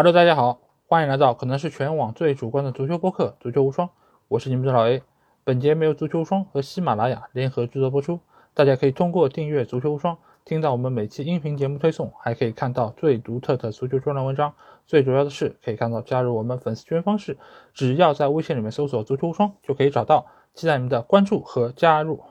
Hello，大家好，欢迎来到可能是全网最主观的足球播客《足球无双》，我是你们的老 A。本节没有足球无双和喜马拉雅联合制作播出，大家可以通过订阅足球无双，听到我们每期音频节目推送，还可以看到最独特的足球专栏文章。最主要的是，可以看到加入我们粉丝群方式，只要在微信里面搜索“足球无双”就可以找到。期待你们的关注和加入。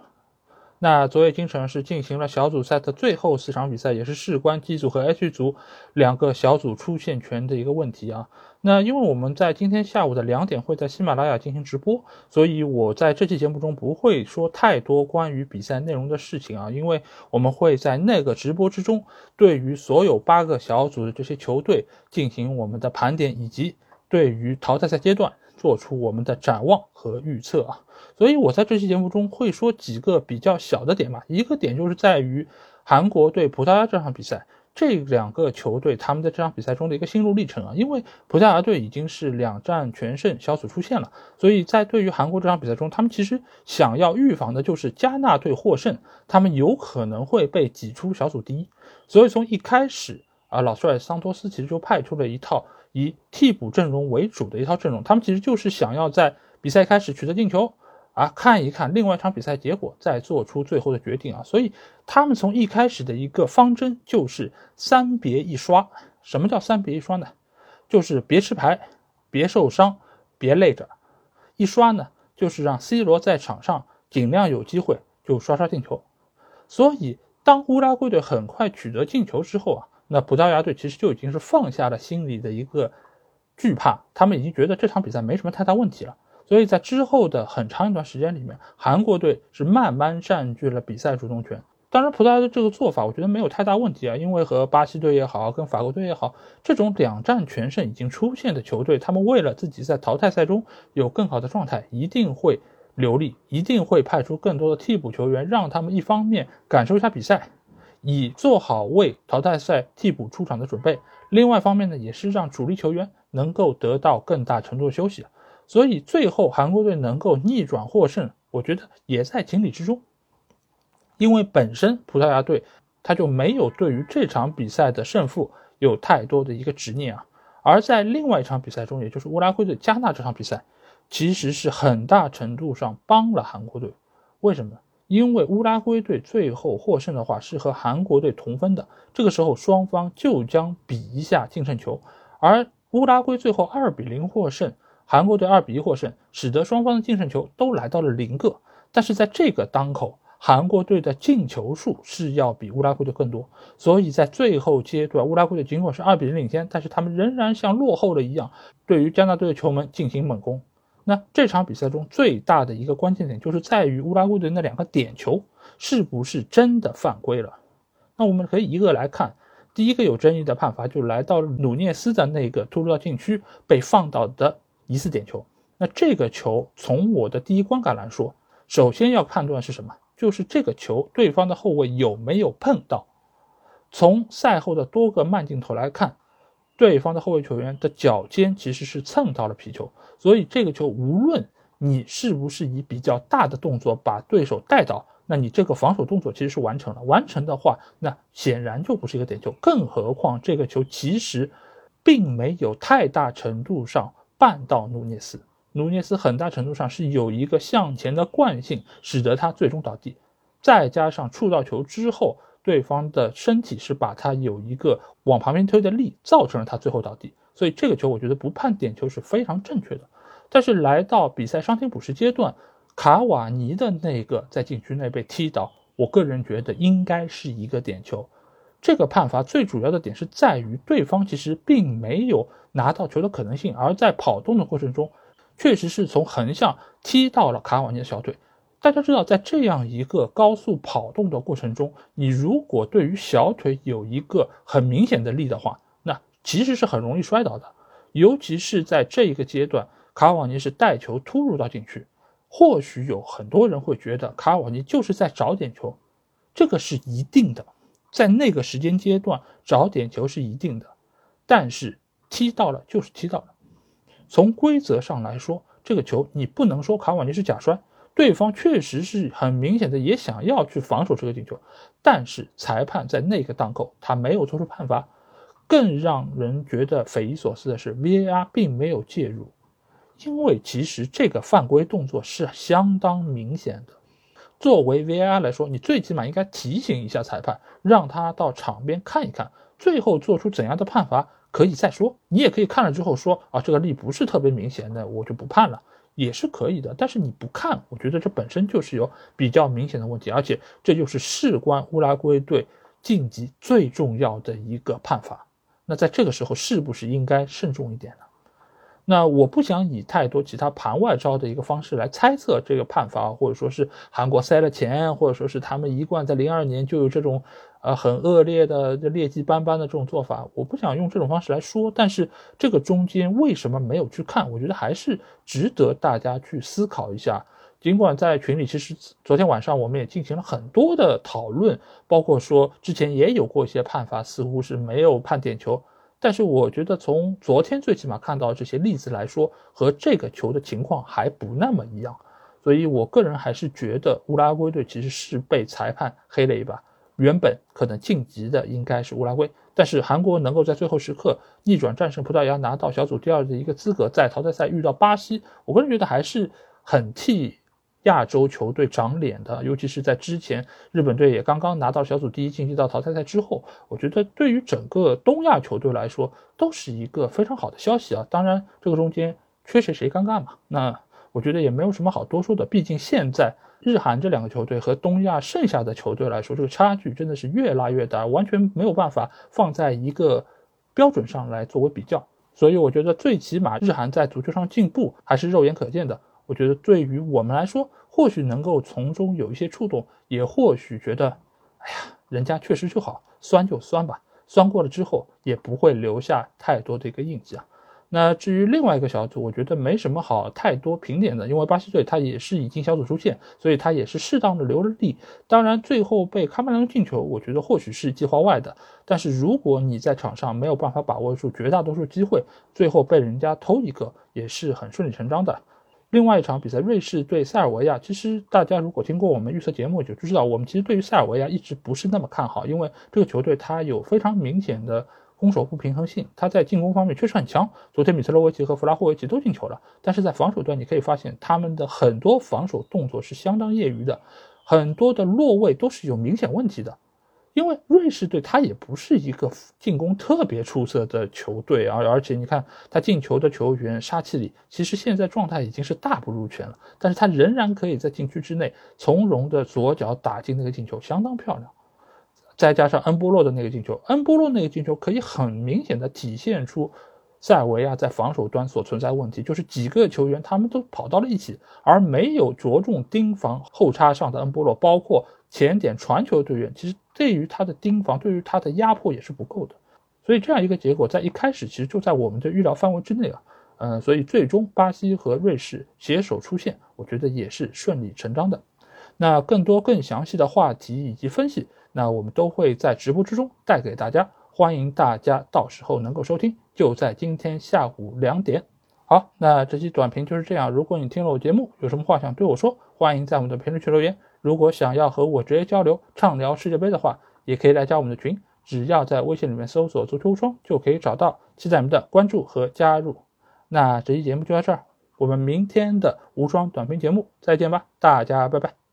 那昨夜京城是进行了小组赛的最后四场比赛，也是事关 G 组和 H 组两个小组出线权的一个问题啊。那因为我们在今天下午的两点会在喜马拉雅进行直播，所以我在这期节目中不会说太多关于比赛内容的事情啊，因为我们会在那个直播之中，对于所有八个小组的这些球队进行我们的盘点，以及对于淘汰赛阶段做出我们的展望和预测啊。所以我在这期节目中会说几个比较小的点嘛，一个点就是在于韩国对葡萄牙这场比赛，这两个球队他们在这场比赛中的一个心路历程啊，因为葡萄牙队已经是两战全胜，小组出线了，所以在对于韩国这场比赛中，他们其实想要预防的就是加纳队获胜，他们有可能会被挤出小组第一，所以从一开始啊，老帅桑托斯其实就派出了一套以替补阵容为主的一套阵容，他们其实就是想要在比赛开始取得进球。啊，看一看另外一场比赛结果，再做出最后的决定啊！所以他们从一开始的一个方针就是三别一刷。什么叫三别一刷呢？就是别吃牌，别受伤，别累着。一刷呢，就是让 C 罗在场上尽量有机会就刷刷进球。所以当乌拉圭队很快取得进球之后啊，那葡萄牙队其实就已经是放下了心里的一个惧怕，他们已经觉得这场比赛没什么太大问题了。所以在之后的很长一段时间里面，韩国队是慢慢占据了比赛主动权。当然，葡萄牙的这个做法，我觉得没有太大问题啊，因为和巴西队也好，跟法国队也好，这种两战全胜已经出现的球队，他们为了自己在淘汰赛中有更好的状态，一定会留力，一定会派出更多的替补球员，让他们一方面感受一下比赛，以做好为淘汰赛替补出场的准备；另外一方面呢，也是让主力球员能够得到更大程度的休息。所以最后韩国队能够逆转获胜，我觉得也在情理之中。因为本身葡萄牙队他就没有对于这场比赛的胜负有太多的一个执念啊。而在另外一场比赛中，也就是乌拉圭对加纳这场比赛，其实是很大程度上帮了韩国队。为什么？因为乌拉圭队最后获胜的话是和韩国队同分的，这个时候双方就将比一下净胜球，而乌拉圭最后二比零获胜。韩国队二比一获胜，使得双方的净胜球都来到了零个。但是在这个当口，韩国队的进球数是要比乌拉圭队更多，所以在最后阶段，乌拉圭队尽管是二比零领先，但是他们仍然像落后了一样，对于加纳队的球门进行猛攻。那这场比赛中最大的一个关键点就是在于乌拉圭队那两个点球是不是真的犯规了？那我们可以一个来看，第一个有争议的判罚就来到努涅斯的那个突入到禁区被放倒的。疑似点球，那这个球从我的第一观感来说，首先要判断是什么？就是这个球对方的后卫有没有碰到。从赛后的多个慢镜头来看，对方的后卫球员的脚尖其实是蹭到了皮球，所以这个球无论你是不是以比较大的动作把对手带倒，那你这个防守动作其实是完成了。完成的话，那显然就不是一个点球。更何况这个球其实并没有太大程度上。绊到努涅斯，努涅斯很大程度上是有一个向前的惯性，使得他最终倒地。再加上触到球之后，对方的身体是把他有一个往旁边推的力，造成了他最后倒地。所以这个球我觉得不判点球是非常正确的。但是来到比赛伤停补时阶段，卡瓦尼的那个在禁区内被踢倒，我个人觉得应该是一个点球。这个判罚最主要的点是在于对方其实并没有拿到球的可能性，而在跑动的过程中，确实是从横向踢到了卡瓦尼的小腿。大家知道，在这样一个高速跑动的过程中，你如果对于小腿有一个很明显的力的话，那其实是很容易摔倒的。尤其是在这一个阶段，卡瓦尼是带球突入到禁区，或许有很多人会觉得卡瓦尼就是在找点球，这个是一定的。在那个时间阶段找点球是一定的，但是踢到了就是踢到了。从规则上来说，这个球你不能说卡瓦尼是假摔，对方确实是很明显的也想要去防守这个进球，但是裁判在那个档口他没有做出判罚。更让人觉得匪夷所思的是，VAR 并没有介入，因为其实这个犯规动作是相当明显的。作为 VAR 来说，你最起码应该提醒一下裁判，让他到场边看一看，最后做出怎样的判罚可以再说。你也可以看了之后说啊，这个力不是特别明显的，我就不判了，也是可以的。但是你不看，我觉得这本身就是有比较明显的问题，而且这就是事关乌拉圭队晋级最重要的一个判罚。那在这个时候，是不是应该慎重一点呢？那我不想以太多其他盘外招的一个方式来猜测这个判罚，或者说是韩国塞了钱，或者说是他们一贯在零二年就有这种，呃，很恶劣的劣迹斑斑的这种做法。我不想用这种方式来说，但是这个中间为什么没有去看？我觉得还是值得大家去思考一下。尽管在群里，其实昨天晚上我们也进行了很多的讨论，包括说之前也有过一些判罚，似乎是没有判点球。但是我觉得从昨天最起码看到这些例子来说，和这个球的情况还不那么一样，所以我个人还是觉得乌拉圭队其实是被裁判黑了一把。原本可能晋级的应该是乌拉圭，但是韩国能够在最后时刻逆转战胜葡萄牙，拿到小组第二的一个资格，在淘汰赛遇到巴西，我个人觉得还是很替。亚洲球队长脸的，尤其是在之前日本队也刚刚拿到小组第一，晋级到淘汰赛之后，我觉得对于整个东亚球队来说都是一个非常好的消息啊。当然，这个中间缺谁谁尴尬嘛，那我觉得也没有什么好多说的。毕竟现在日韩这两个球队和东亚剩下的球队来说，这个差距真的是越拉越大，完全没有办法放在一个标准上来作为比较。所以我觉得最起码日韩在足球上进步还是肉眼可见的。我觉得对于我们来说，或许能够从中有一些触动，也或许觉得，哎呀，人家确实就好，酸就酸吧，酸过了之后也不会留下太多的一个印记啊。那至于另外一个小组，我觉得没什么好太多评点的，因为巴西队他也是已经小组出线，所以他也是适当的留了力。当然，最后被喀麦隆进球，我觉得或许是计划外的。但是如果你在场上没有办法把握住绝大多数机会，最后被人家偷一个，也是很顺理成章的。另外一场比赛，瑞士对塞尔维亚。其实大家如果听过我们预测节目，就知道我们其实对于塞尔维亚一直不是那么看好，因为这个球队它有非常明显的攻守不平衡性，它在进攻方面确实很强。昨天米特洛维奇和弗拉霍维奇都进球了，但是在防守端你可以发现他们的很多防守动作是相当业余的，很多的落位都是有明显问题的。因为瑞士队他也不是一个进攻特别出色的球队啊，而且你看他进球的球员沙奇里，其实现在状态已经是大不如前了，但是他仍然可以在禁区之内从容的左脚打进那个进球，相当漂亮。再加上恩波洛的那个进球，恩波洛那个进球可以很明显的体现出塞尔维亚在防守端所存在问题，就是几个球员他们都跑到了一起，而没有着重盯防后插上的恩波洛，包括前点传球队员，其实。对于他的盯防，对于他的压迫也是不够的，所以这样一个结果在一开始其实就在我们的预料范围之内啊，嗯，所以最终巴西和瑞士携手出线，我觉得也是顺理成章的。那更多更详细的话题以及分析，那我们都会在直播之中带给大家，欢迎大家到时候能够收听，就在今天下午两点。好，那这期短评就是这样。如果你听了我节目，有什么话想对我说，欢迎在我们的评论区留言。如果想要和我直接交流、畅聊世界杯的话，也可以来加我们的群，只要在微信里面搜索“足球无双”就可以找到，期待你们的关注和加入。那这期节目就到这儿，我们明天的无双短评节目再见吧，大家拜拜。